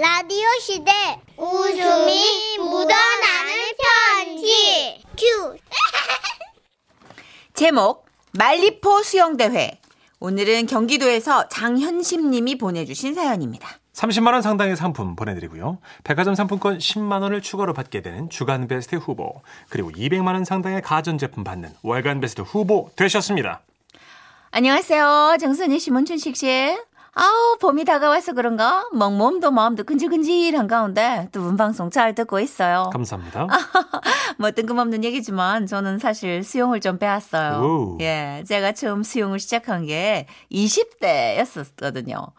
라디오 시대 웃음이 묻어나는 편지 큐 제목 말리포 수영대회 오늘은 경기도에서 장현심 님이 보내주신 사연입니다. 30만 원 상당의 상품 보내드리고요. 백화점 상품권 10만 원을 추가로 받게 되는 주간 베스트 후보 그리고 200만 원 상당의 가전제품 받는 월간 베스트 후보 되셨습니다. 안녕하세요. 정선희 씨, 문천식 씨. 아우, 봄이 다가와서 그런가? 뭐, 몸도 마음도 근질근질한 가운데 두 분 방송 잘 듣고 있어요. 감사합니다. 뭐, 뜬금없는 얘기지만 저는 사실 수영을 좀 배웠어요. 오. 예, 제가 처음 수영을 시작한 게 20대였었거든요.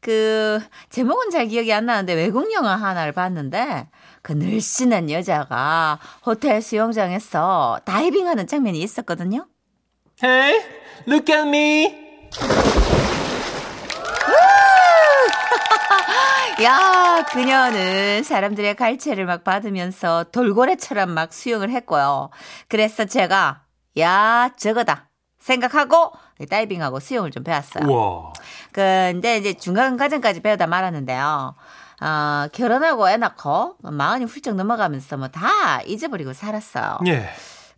그, 제목은 잘 기억이 안 나는데 외국 영화 하나를 봤는데 그 늘씬한 여자가 호텔 수영장에서 다이빙하는 장면이 있었거든요. Hey, look at me. 야, 그녀는 사람들의 갈채를 막 받으면서 돌고래처럼 막 수영을 했고요. 그래서 제가, 야, 저거다. 생각하고 다이빙하고 수영을 좀 배웠어요. 우와. 근데 이제 중간 과정까지 배우다 말았는데요. 어, 결혼하고 애 낳고 마흔이 훌쩍 넘어가면서 뭐 다 잊어버리고 살았어요. 예.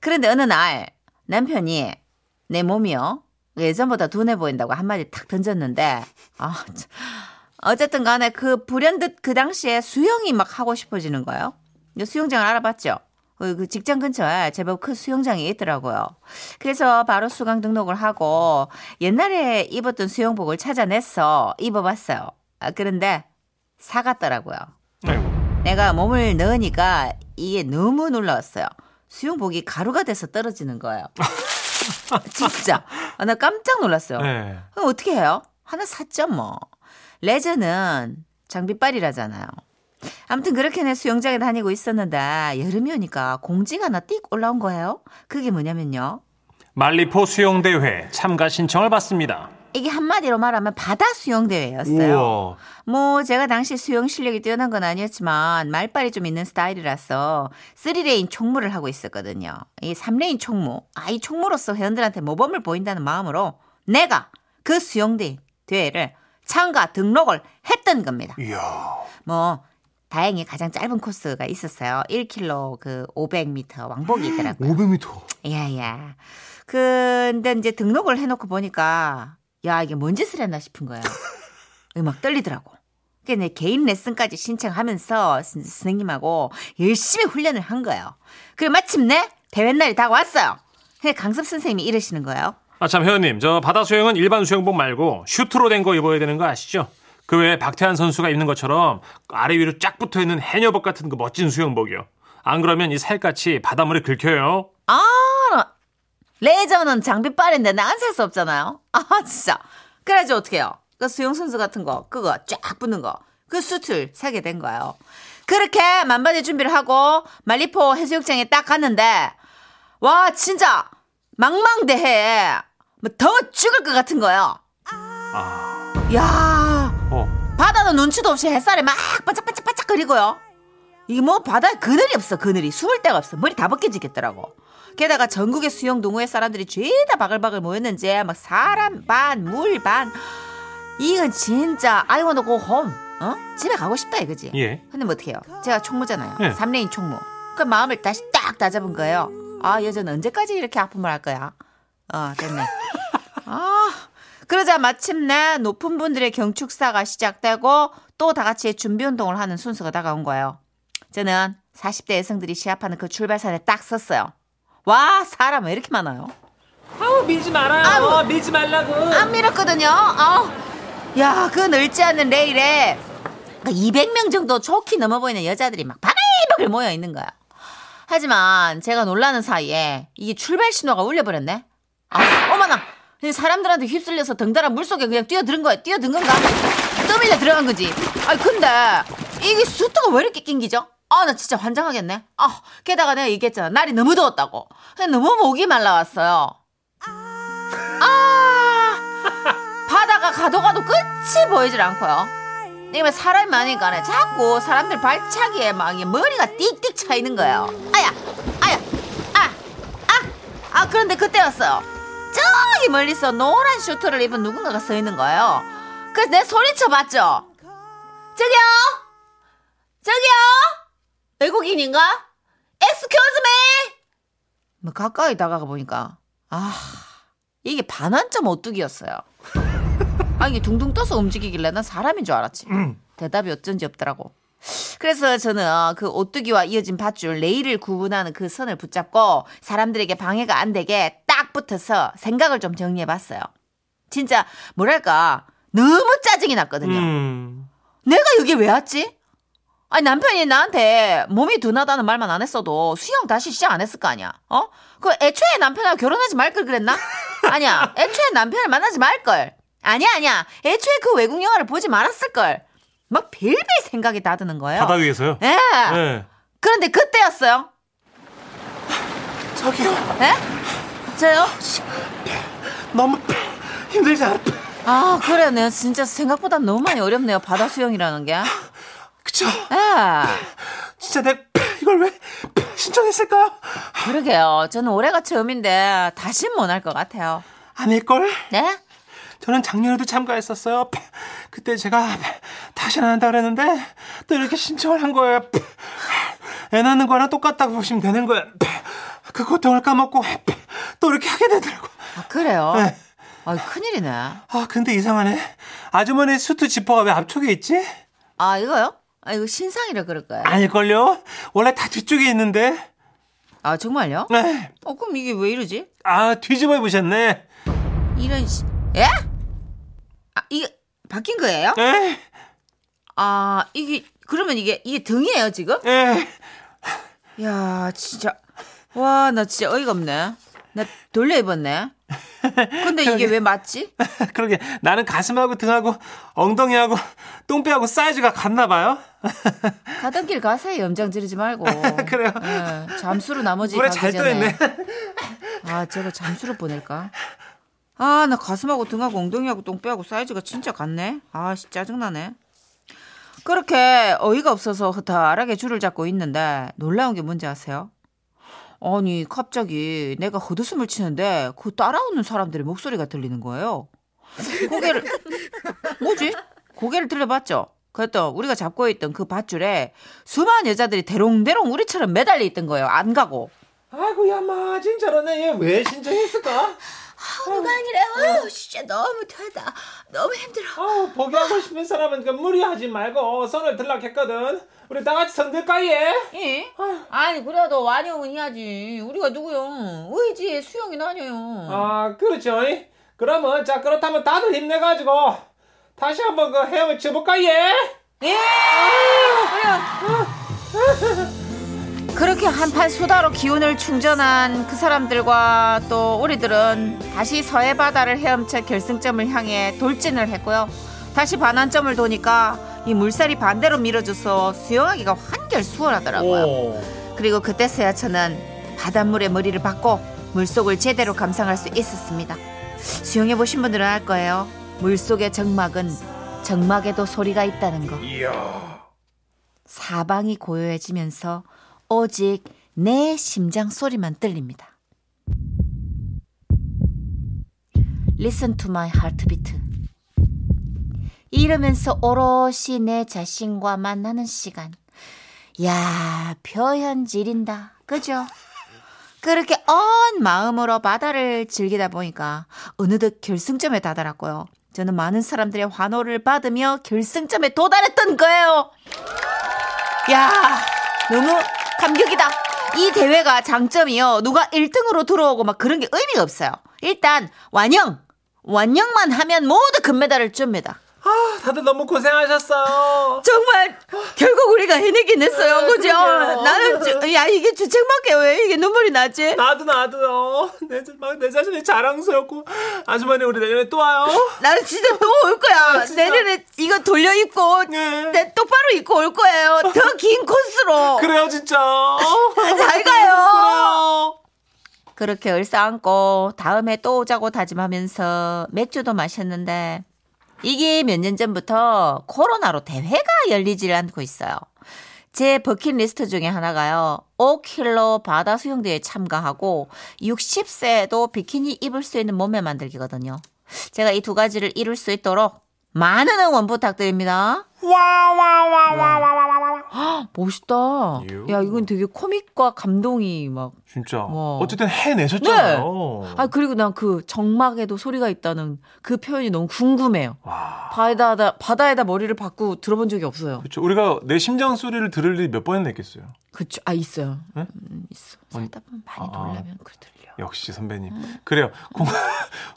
그런데 어느 날 남편이 내 몸이요 예전보다 둔해 보인다고 한마디 탁 던졌는데 아 참. 어쨌든 간에 그 불현듯 그 당시에 수영이 막 하고 싶어지는 거예요. 수영장을 알아봤죠. 그그 직장 근처에 제법 큰 수영장이 있더라고요. 그래서 바로 수강 등록을 하고 옛날에 입었던 수영복을 찾아내서 입어봤어요. 아, 그런데 사갔더라고요. 아이고. 내가 몸을 넣으니까 이게 너무 놀라웠어요. 수영복이 가루가 돼서 떨어지는 거예요. 진짜. 아, 나 깜짝 놀랐어요. 예. 그럼 어떻게 해요? 하나 샀죠, 뭐. 레저는 장비빨이라잖아요. 아무튼 그렇게 내 수영장에 다니고 있었는데 여름이 오니까 공지가 하나 띡 올라온 거예요. 그게 뭐냐면요. 말리포 수영대회 참가 신청을 받습니다. 이게 한마디로 말하면 바다 수영대회였어요. 우와. 뭐 제가 당시 수영 실력이 뛰어난 건 아니었지만 말빨이 좀 있는 스타일이라서 3레인 총무를 하고 있었거든요. 이 3레인 총무. 아, 이 총무로서 회원들한테 모범을 보인다는 마음으로 내가 그 수영대 대회를 참가 등록을 했던 겁니다. 이야. 뭐 다행히 가장 짧은 코스가 있었어요. 1km 그 500m 왕복이 있더라고요. 500m. 야야. 근데 이제 등록을 해놓고 보니까 야 이게 뭔 짓을 했나 싶은 거예요. 막 떨리더라고. 그래서 내 개인 레슨까지 신청하면서 선- 선생님하고 열심히 훈련을 한 거예요. 그리고 마침내 대회 날이 다가왔어요. 근데 강섭 선생님이 이러시는 거예요. 아, 참, 회원님. 저 바다 수영은 일반 수영복 말고 슈트로 된 거 입어야 되는 거 아시죠? 그 외에 박태환 선수가 입는 것처럼 아래 위로 쫙 붙어 있는 해녀복 같은 그 멋진 수영복이요. 안 그러면 이 살갗이 바닷물에 긁혀요. 아, 레저는 장비빨인데 나 안 살 수 없잖아요. 아, 진짜. 그래가지고 어떡해요. 그 수영 선수 같은 거, 그거 쫙 붙는 거. 그 수트를 사게 된 거예요. 그렇게 만반의 준비를 하고 말리포 해수욕장에 딱 갔는데, 와, 진짜, 망망대해. 뭐더 죽을 것 같은 거예요. 아, 야 어. 바다는 눈치도 없이 햇살에 막 반짝반짝반짝 거리고요. 이게 뭐 바다에 그늘이 없어 그늘이 숨을 데가 없어 머리 다 벗겨지겠더라고. 게다가 전국의 수영 동호회 사람들이 죄다 바글바글 모였는지 막 사람 반 물 반 이건 진짜 I wanna go home 어 집에 가고 싶다 이거지. 예. 근데 뭐 어떡해요 제가 총무잖아요. 예. 삼레인 총무. 그 마음을 다시 딱 다잡은 거예요. 아 여자는 언제까지 이렇게 아픔을 할 거야. 어 됐네. 아 그러자 마침내 높은 분들의 경축사가 시작되고 또 다 같이 준비 운동을 하는 순서가 다가온 거예요. 저는 40대 여성들이 시합하는 그 출발선에 딱 섰어요. 와 사람 왜 이렇게 많아요? 아우, 밀지 말아요. 밀지 말라고. 안 밀었거든요. 아우. 야, 그 넓지 않은 레일에 200명 정도 좋게 넘어 보이는 여자들이 막 바글바글 모여 있는 거야. 하지만 제가 놀라는 사이에 이게 출발 신호가 울려버렸네. 아, 어머나. 이 사람들한테 휩쓸려서 덩달아 물속에 그냥 뛰어드는 거야. 뛰어든 건가? 떠밀려 들어간 거지. 아 근데 이게 수트가 왜 이렇게 낑기죠? 아, 나 진짜 환장하겠네. 아, 게다가 내가 얘기했잖아. 날이 너무 더웠다고. 너무 목이 말라왔어요. 아, 바다가 가도 가도 끝이 보이질 않고요. 이게 사람이 많으니까 자꾸 사람들 발차기에 막 머리가 띡띡 차 있는 거예요. 아야, 아야, 아, 아, 아, 그런데 그때였어요. 저기 멀리서 노란 슈트를 입은 누군가가 서 있는 거예요. 그래서 내 소리쳐 봤죠. 저기요, 저기요? 외국인인가? Excuse me! 뭐 가까이 다가가 보니까, 아, 이게 반환점 오뚜기였어요. 아, 이게 둥둥 떠서 움직이길래 난 사람인 줄 알았지. 대답이 어쩐지 없더라고. 그래서 저는 그 오뚜기와 이어진 밧줄 레일을 구분하는 그 선을 붙잡고 사람들에게 방해가 안 되게 딱 붙어서 생각을 좀 정리해 봤어요. 진짜 뭐랄까 너무 짜증이 났거든요. 음. 내가 여기 왜 왔지? 아니 남편이 나한테 몸이 둔하다는 말만 안 했어도 수영 다시 시작 안 했을 거 아니야. 어? 그 애초에 남편하고 결혼하지 말 걸 그랬나? 아니야. 애초에 남편을 만나지 말 걸. 아니야 아니야. 애초에 그 외국 영화를 보지 말았을 걸. 막 별별 생각이 다 드는 거예요. 바다 위에서요? 예. 네. 그런데 그때였어요. 저기요. 예? 저요? 너무 힘들잖아. 아 그래요. 내가 진짜 생각보다 너무 많이 어렵네요. 바다 수영이라는 게. 그쵸? 예. 진짜 내가 이걸 왜 신청했을까요? 그러게요. 저는 올해가 처음인데 다신 못할 것 같아요. 아닐걸? 네? 저는 작년에도 참가했었어요. 그때 제가 다시 안 한다 그랬는데 또 이렇게 신청을 한 거예요. 애 낳는 거랑 똑같다고 보시면 되는 거예요. 그 고통을 까먹고 또 이렇게 하게 되더라고. 아, 그래요? 네. 아, 큰일이네. 아 근데 이상하네. 아주머니 수트 지퍼가 왜 앞쪽에 있지? 아, 이거요? 아, 이거 신상이라 그럴 거예요. 아닐걸요? 원래 다 뒤쪽에 있는데. 아, 정말요? 네. 어, 그럼 이게 왜 이러지? 아 뒤집어 보셨네. 이런, 시... 예? 아, 이게 바뀐 거예요? 에? 아, 이게, 그러면 이게, 이게 등이에요, 지금? 에? 야 진짜. 와, 나 진짜 어이가 없네. 나 돌려 입었네. 근데 이게 왜 맞지? 그러게 나는 가슴하고 등하고 엉덩이하고 똥배하고 사이즈가 같나 봐요. 가던 길 가세요. 염장 지르지 말고. 그래요? 예, 잠수로 나머지 물에 잘. 떠있네. 아, 제가 잠수로 보낼까? 아, 나 가슴하고 등하고 엉덩이하고 똥배하고 사이즈가 진짜 같네. 아, 씨, 짜증나네. 그렇게 어이가 없어서 허탈하게 줄을 잡고 있는데 놀라운 게 뭔지 아세요? 아니, 갑자기 내가 헛웃음을 치는데 그 따라오는 사람들의 목소리가 들리는 거예요. 고개를, 뭐지? 고개를 들려봤죠? 그랬더니 우리가 잡고 있던 그 밧줄에 수많은 여자들이 대롱대롱 우리처럼 매달려 있던 거예요. 안 가고. 아이고 야마 진짜로 내얘왜 신청했을까? 누가 아니라, 어, 진짜 너무 터다. 너무 힘들어. 아 포기하고 싶은 사람은 그 무리하지 말고 손을 들락했거든. 우리 다 같이 손 들까 얘? 예? 아니, 그래도 완영은 해야지. 우리가 누구요? 의지의 수영이 나녀요. 아 그렇죠. 그러면 자 그렇다면 다들 힘내가지고 다시 한번 그 헤엄을 쳐볼까 얘? 예! 그 렇게 한판 수다로 기운을 충전한 그 사람들과 또 우리들은 다시 서해 바다를 헤엄쳐 결승점을 향해 돌진을 했고요. 다시 반환점을 도니까 이 물살이 반대로 밀어줘서 수영하기가 한결 수월하더라고요. 그리고 그때서야 저는 바닷물에 머리를 박고 물속을 제대로 감상할 수 있었습니다. 수영해 보신 분들은 알 거예요. 물속의 정막은 정막에도 소리가 있다는 거. 사방이 고요해지면서 오직 내 심장 소리만 들립니다. Listen to my heartbeat. 이러면서 오롯이 내 자신과 만나는 시간. 야, 표현 지린다. 그죠? 그렇게 언 마음으로 바다를 즐기다 보니까 어느덧 결승점에 다다랐고요. 저는 많은 사람들의 환호를 받으며 결승점에 도달했던 거예요. 야, 너무 감격이다. 이 대회가 장점이요. 누가 1등으로 들어오고 막 그런 게 의미가 없어요. 일단 완영, 완영만 하면 모두 금메달을 줍니다. 아 다들 너무 고생하셨어요. 정말 결국 우리가 해내긴 했어요. 네, 그죠? 나는 주- 야 이게 주책밖에 왜 이게 눈물이 나지? 나도 나도요. 내, 자- 막내 자신이 자랑스럽고 아주머니 우리 내년에 또 와요. 나는 진짜 또 올 거야. 아, 진짜? 내년에 이거 돌려 입고 네. 내 똑바로 입고 올 거예요. 더 긴 코스로. 그래요 진짜. 잘 가요. 그래요. 그렇게 을싸안고 다음에 또 오자고 다짐하면서 맥주도 마셨는데 이게 몇 년 전부터 코로나로 대회가 열리질 않고 있어요. 제 버킷리스트 중에 하나가요. 5킬로 바다 수영대회에 참가하고 60세에도 비키니 입을 수 있는 몸매 만들기거든요. 제가 이 두 가지를 이룰 수 있도록 많은 응원 부탁드립니다. 와와와와와와 와. 멋있다. 유. 야, 이건 되게 코믹과 감동이 막. 진짜. 와. 어쨌든 해내셨잖아요. 아, 그리고 난 그 정막에도 소리가 있다는 그 표현이 너무 궁금해요. 와. 바다에다, 바다에다 머리를 박고 들어본 적이 없어요. 그렇죠. 우리가 내 심장 소리를 들을 일이 몇 번이나 있겠어요. 그쵸. 아, 있어요. 네? 음, 있어. 살다 보면 많이 아. 놀라면 그 들려. 역시 선배님. 그래요.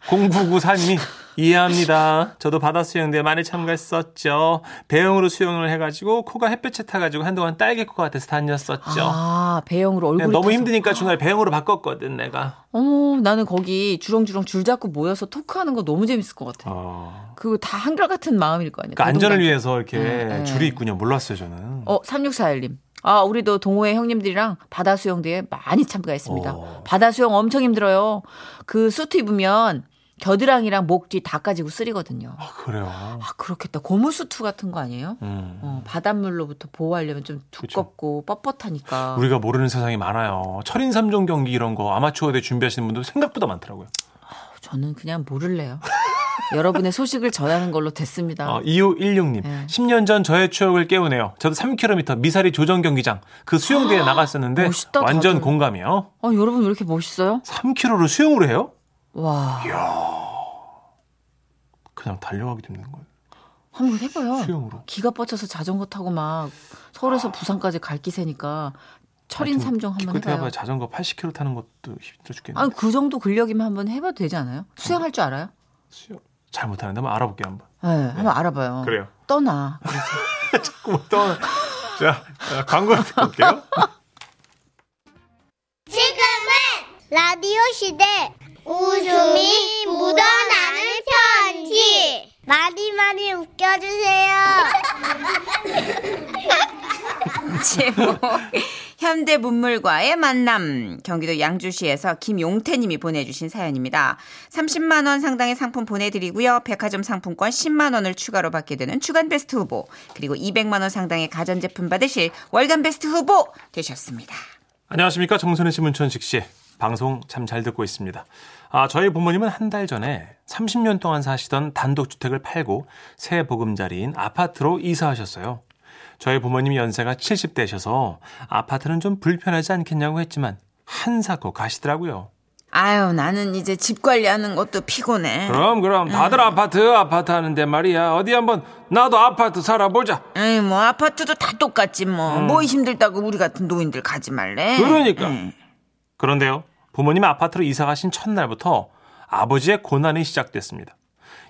0994님이 이해합니다. 저도 바다 수영대회 많이 참가했었죠. 배영으로 수영을 해가지고 코가 햇볕에 타가지고 한동안 딸기코 같아서 다녔었죠. 아, 배영으로 얼굴이 그냥 너무 타서. 힘드니까 중간에 배영으로 바꿨거든 내가. 어머, 나는 거기 주렁주렁 줄 잡고 모여서 토크하는 거 너무 재밌을 것 같아. 어. 그거 다 한결같은 마음일 거 아니야. 그러니까 안전을. 위해서 이렇게 네, 네. 줄이 있군요. 몰랐어요 저는. 어, 3641님. 아, 우리도 동호회 형님들이랑 바다 수영대회 많이 참가했습니다. 오. 바다 수영 엄청 힘들어요. 그 수트 입으면 겨드랑이랑 목 뒤 다 까지고 쓰리거든요. 아, 그래요. 아, 그렇겠다. 고무 수트 같은 거 아니에요? 음. 어, 바닷물로부터 보호하려면 좀 두껍고 뻣뻣하니까. 우리가 모르는 세상이 많아요. 철인 3종 경기 이런 거 아마추어 대 준비하시는 분들 생각보다 많더라고요. 저는 그냥 모를래요. 여러분의 소식을 전하는 걸로 됐습니다. 어, 2516님. 네. 10년 전 저의 추억을 깨우네요. 저도 3km 미사리 조정 경기장 그 수영대회 나갔었는데 멋있다, 완전 다들. 공감이요. 어, 여러분 왜 이렇게 멋있어요? 3km를 수영을 해요? 와, 그냥 달려가기도 힘든 거예요. 한번 해봐요. 수영으로. 기가 뻗쳐서 자전거 타고 막 서울에서 부산까지 갈 기세니까 철인 삼종 한번 기껏 해봐야 해봐요. 자전거 80km 타는 것도 힘들어 죽겠네. 아니 그 정도 근력이면 한번 해봐도 되지 않아요? 수영할 줄 알아요? 수영 잘 못하는데 한번 알아볼게요 한번. 네, 한번 알아봐요. 그래요. 떠나. 또 자, 어, 광고 듣고 올게요. 지금은 라디오 시대 웃음이 묻어나는 편지 많이 많이 웃겨주세요 제목 현대 문물과의 만남 경기도 양주시에서 김용태님이 보내주신 사연입니다. 30만 원 상당의 상품 보내드리고요. 백화점 상품권 10만 원을 추가로 받게 되는 주간 베스트 후보 그리고 200만 원 상당의 가전제품 받으실 월간 베스트 후보 되셨습니다. 안녕하십니까 정선혜 씨 문천식 씨 방송 참 잘 듣고 있습니다. 아 저희 부모님은 한 달 전에 30년 동안 사시던 단독주택을 팔고 새 보금자리인 아파트로 이사하셨어요. 저희 부모님 연세가 70대셔서 아파트는 좀 불편하지 않겠냐고 했지만 한사코 가시더라고요. 아유 나는 이제 집 관리하는 것도 피곤해. 그럼 그럼 다들 아파트 아파트 하는데 말이야 어디 한번 나도 아파트 살아보자. 에이 뭐 아파트도 다 똑같지 뭐. 뭐 힘들다고 우리 같은 노인들 가지 말래. 그러니까. 응. 그런데요, 부모님 아파트로 이사 가신 첫날부터 아버지의 고난이 시작됐습니다.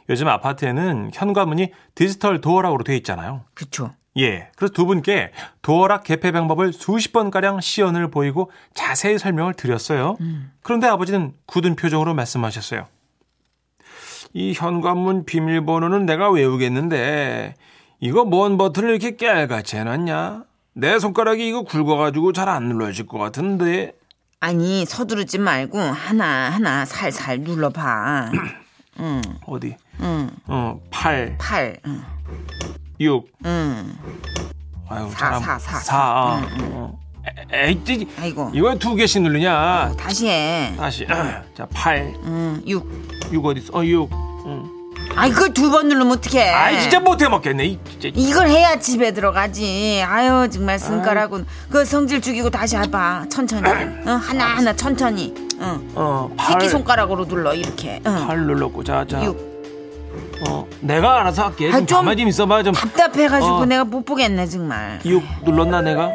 요즘 아파트에는 현관문이 디지털 도어락으로 돼 있잖아요. 그쵸. 예. 그래서 두 분께 도어락 개폐 방법을 수십 번가량 시연을 보이고 자세히 설명을 드렸어요. 그런데 아버지는 굳은 표정으로 말씀하셨어요. 이 현관문 비밀번호는 내가 외우겠는데, 이거 뭔 버튼을 이렇게 깨알같이 해놨냐? 내 손가락이 이거 굵어가지고 잘 안 눌러질 것 같은데. 아니 서두르지 말고 하나 하나 살살 눌러봐. 응, 어디? 응, 어, 8, 팔, 응, 6, 응. 아유, 사, 잘안- 사, 사, 사, 아, 어. 에- 에이, 찌- 아이고. 이거 두 개씩 누르냐? 다시 해. 다시. 자, 8, 응, 육. 6 어디 있어? 어, 6. 응. 아이 그걸 두 번 누르면 어떡해. 아이, 진짜 못해 먹겠네. 이, 진짜. 이걸 해야 집에 들어가지. 아유 정말 손가락은 그 성질 죽이고 다시 해봐. 천천히. 응, 하나 하나 천천히. 응. 어, 8, 새끼 손가락으로 눌러 이렇게. 응. 8 눌렀고. 자, 자. 육. 어, 내가 알아서 할게. 좀 아, 좀 가만히 좀 있어봐. 좀. 답답해가지고 어. 내가 못 보겠네 정말. 6 눌렀나, 내가?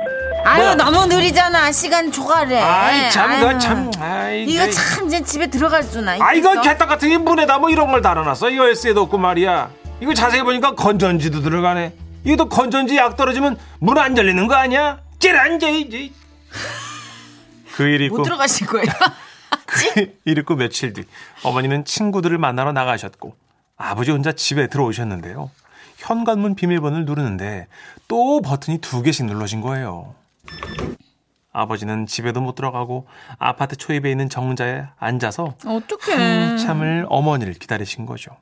아유 뭐야? 너무 느리잖아. 시간 초과래. 아이, 참, 아유. 이거 참. 아이, 이거 저- 참 이제 집에 들어갈 수나. 아, 이거? 개떡 같은 게 문에다 뭐 이런 걸 달아놨어. 이 열쇠도 없고 말이야. 이거 자세히 보니까 건전지도 들어가네. 이것도 건전지 약 떨어지면 문 안 열리는 거 아니야? 찌란제 이제. 그일 있고 못 들어가실 거예요. 일 있고 며칠 뒤 어머니는 친구들을 만나러 나가셨고 아버지 혼자 집에 들어오셨는데요. 현관문 비밀번호를 누르는데 또 버튼이 두 개씩 눌러진 거예요. 아버지는 집에도 못 들어가고 아파트 초입에 있는 정자에 앉아서 어떡해. 한참을 어머니를 기다리신 거죠.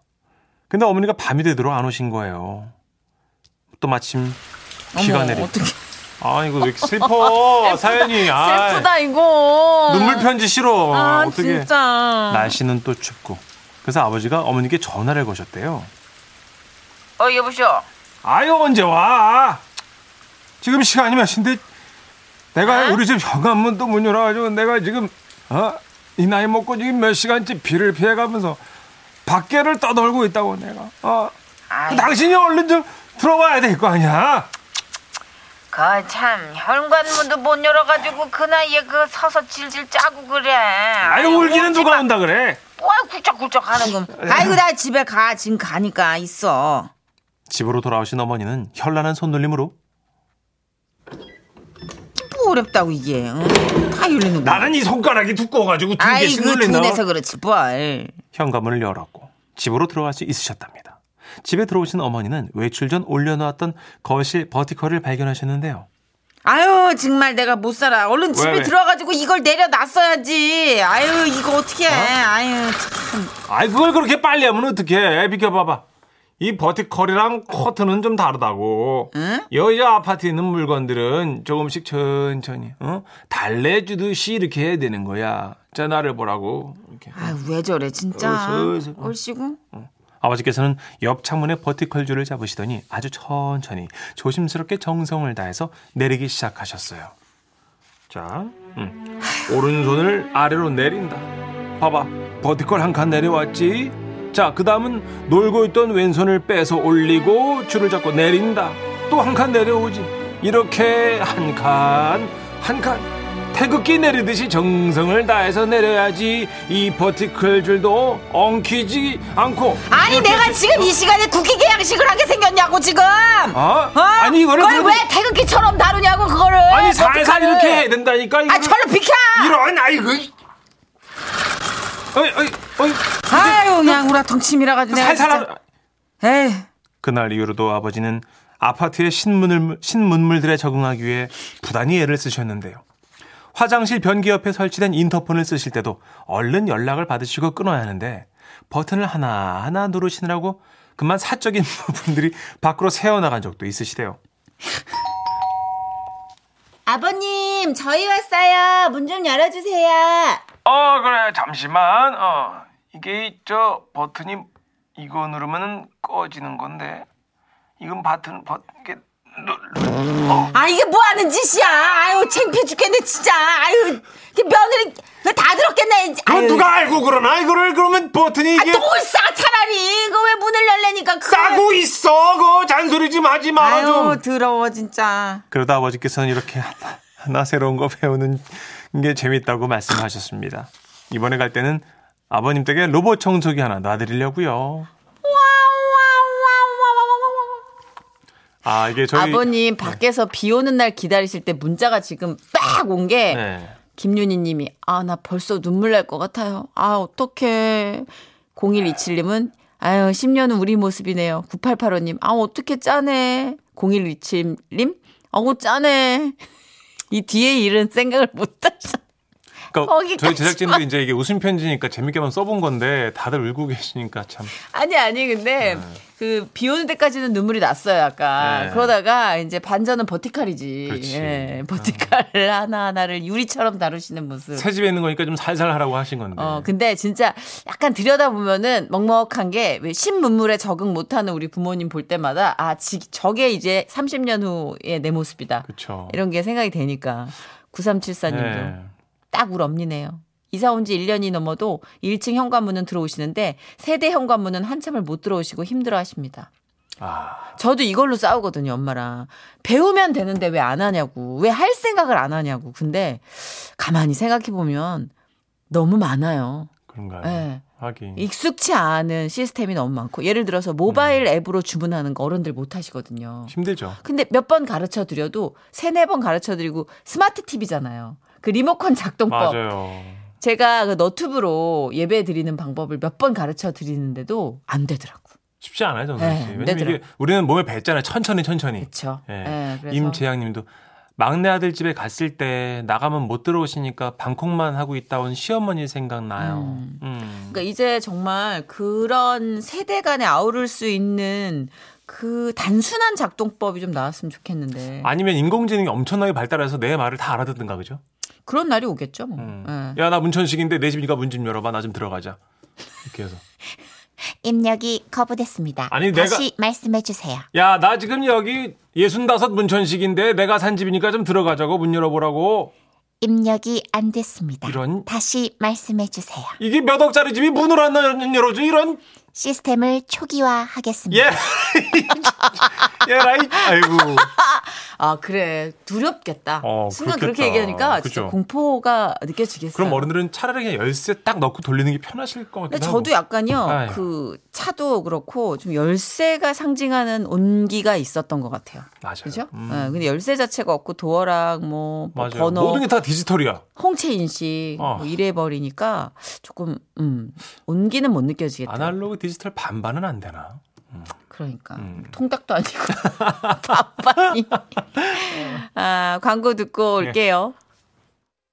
근데 어머니가 밤이 되도록 안 오신 거예요. 또 마침 비가 어머, 내리. 어떡해. 아 이거 왜 이렇게 슬퍼 사연이. 아, 슬프다 이거. 눈물 편지 싫어. 아 어떻게? 진짜. 날씨는 또 춥고. 그래서 아버지가 어머니께 전화를 거셨대요. 어 여보쇼. 아유 언제 와? 지금 시간이 몇 시인데 내가 어? 우리 집 현관문도 못 열어가지고 내가 지금 어? 이 나이 먹고 지금 몇 시간째 비를 피해가면서 밖에를 떠돌고 있다고 내가 어? 당신이 얼른 좀 들어와야 될 거 아니야 그 참 현관문도 못 열어가지고 그 나이에 그 서서 질질 짜고 그래. 아유 울기는 누가 온다 그래 와 굴쩍굴쩍 하는 거. 아이고 나 집에 가 지금 가니까 있어. 집으로 돌아오신 어머니는 현란한 손놀림으로 뭐 어렵다고 이게. 응? 다 열리는 거. 나는 이 손가락이 두꺼워가지고 두 개씩 아이고 눌린다 둔해서 그렇지 뭘. 현관문을 열었고 집으로 들어갈 수 있으셨답니다. 집에 들어오신 어머니는 외출 전 올려놓았던 거실 버티컬을 발견하셨는데요. 아유 정말 내가 못 살아. 얼른 집에 왜? 들어가가지고 이걸 내려놨어야지. 아유 이거 어떻게 해. 아유 참. 아이 그걸 그렇게 빨리 하면 어떡해 비켜봐봐 이 버티컬이랑 커튼은 좀 다르다고 응? 여기 아파트에 있는 물건들은 조금씩 천천히 어? 달래주듯이 이렇게 해야 되는 거야 자 나를 보라고 이렇게 아유 왜 저래 진짜. 어, 슬슬. 얼씨구. 아버지께서는 옆 창문에 버티컬 줄을 잡으시더니 아주 천천히 조심스럽게 정성을 다해서 내리기 시작하셨어요 자 음. 오른손을 아래로 내린다 봐봐 버티컬 한 칸 내려왔지 자 그 다음은 놀고 있던 왼손을 빼서 올리고 줄을 잡고 내린다 또 한 칸 내려오지 이렇게 한 칸 한 칸 태극기 내리듯이 정성을 다해서 내려야지 이 버티컬 줄도 엉키지 않고 아니 내가 지- 지금 이 시간에 국기 계 양식을 하게 생겼냐고 지금. 어? 어? 아니 이거를 그걸 그래도- 왜 태극기처럼 다루냐고 그거를. 아니 살살. 이렇게 해야 된다니까 아 이거를. 저를 비켜. 이런 아이고 어이 어이 어이 아유 그냥 우라통 치밀어 가지고 내가 살살 진짜. 하- 에이. 그날 이후로도 아버지는 아파트의 신문을, 신문물들에 적응하기 위해 부단히 애를 쓰셨는데요. 화장실 변기 옆에 설치된 인터폰을 쓰실 때도 얼른 연락을 받으시고 끊어야 하는데 버튼을 하나하나 누르시느라고 그만 사적인 부분들이 밖으로 새어나간 적도 있으시대요. 아버님 저희 왔어요. 문 좀 열어주세요. 어 그래 잠시만 어 이게 저 버튼이 이거 누르면은 꺼지는 건데 이건 버튼 버 이게 누, 아 이게 뭐 하는 짓이야? 아유 창피해 죽겠네 진짜. 아유 이게 며느리 이거 다 들었겠네. 아유. 누가 알고 그러나 이거를 그러면 버튼이 아, 이게 똥을 싸 차라리 이거 왜 문을 열려니까 그걸- 싸고 있어 그 잔소리 좀 하지 마라 아유 좀 더러워 진짜. 그러다 아버지께서는 이렇게 하나, 하나 새로운 거 배우는 게 재밌다고 말씀하셨습니다 이번에 갈 때는 아버님 댁에 로봇 청소기 하나 놔드리려고요 아 이게 저희 아버님 밖에서 비 오는 날 기다리실 때 문자가 지금 빡 온게 네. 김윤희 님이 아 나 벌써 눈물 날 것 같아요. 아 어떡해. 0127님은 아유 10년은 우리 모습이네요. 9885님 아 어떻게 짜네. 0127님 아우 짜네. 이 뒤에 일은 생각을 못 하셔. 그러니까 거기까지 저희 제작진도 이제 이게 웃음 편지니까 재밌게만 써본 건데 다들 울고 계시니까 참. 아니 아니 근데 그 비 오는 데까지는 눈물이 났어요 아까 네. 그러다가 이제 반전은 버티칼이지 그렇지. 예, 버티칼 하나 하나를 유리처럼 다루시는 모습 새 집에 있는 거니까 좀 살살 하라고 하신 건데 어 근데 진짜 약간 들여다보면은 먹먹한 게 왜 신문물에 적응 못하는 우리 부모님 볼 때마다 아 지, 저게 이제 30년 후의 내 모습이다 그렇죠. 이런 게 생각이 되니까 9374님도 네. 딱 울엄니네요. 이사 온 지 1년이 넘어도 1층 현관문은 들어오시는데 세대 현관문은 한참을 못 들어오시고 힘들어 하십니다. 아, 저도 이걸로 싸우거든요, 엄마랑. 배우면 되는데 왜 안 하냐고. 왜 할 생각을 안 하냐고. 근데 가만히 생각해 보면 너무 많아요. 그런가요? 네. 하긴. 익숙치 않은 시스템이 너무 많고. 예를 들어서 모바일 앱으로 주문하는 거 어른들 못 하시거든요. 힘들죠. 근데 몇 번 가르쳐 드려도 세네 번 가르쳐 드리고 스마트 TV잖아요. 그 리모컨 작동법. 맞아요. 제가 그 너튜브로 예배 드리는 방법을 몇 번 가르쳐 드리는데도 안 되되더라고. 쉽지 않아요, 정선 네, 씨. 왜냐면. 이게 우리는 몸에 뱉잖아요. 천천히 천천히. 그렇죠. 예. 그래서 임재양 님도 막내 아들 집에 갔을 때 나가면 못 들어오시니까 방콕만 하고 있다 온 시어머니 생각나요. 음. 음. 그러니까 이제 정말 그런 세대 간에 아우를 수 있는 그 단순한 작동법이 좀 나왔으면 좋겠는데 아니면 인공지능이 엄청나게 발달해서 내 말을 다 알아듣든가 그죠? 그런 날이 오겠죠. 뭐. 음. 예. 야나 문천식인데 내 집이니까 문 좀 열어봐 나 좀 들어가자. 이렇게 해서 입력이 거부됐습니다. 아니, 내가- 다시 말씀해 주세요. 야, 나 지금 여기 예순다섯 문천식인데 내가 산 집이니까 좀 들어가자고 문 열어보라고. 입력이 안 됐습니다. 이런. 다시 말씀해 주세요. 이게 몇 억짜리 집이 문을 안 열어줘 이런. 시스템을 초기화하겠습니다. 예. 예, 라이. 아이고. 아 그래 두렵겠다. 어, 순간 그렇겠다. 그렇게 얘기하니까 진짜 그죠. 공포가 느껴지겠어요. 그럼 어른들은 차라리 그냥 열쇠 딱 넣고 돌리는 게 편하실 것 같기도 저도 하고. 약간요, 아유. 그 차도 그렇고 좀 열쇠가 상징하는 온기가 있었던 것 같아요. 맞아요. 그죠? 음. 예, 근데 열쇠 자체가 없고 도어락, 뭐, 뭐. 번호, 모든 게 다 디지털이야. 홍채 인식 어. 뭐 이래 버리니까 조금 음 온기는 못 느껴지겠다. 아날로그 디지털 반반은 안 되나? 그러니까 음. 통닭도 아니고 밥반이. 아 광고 듣고 올게요.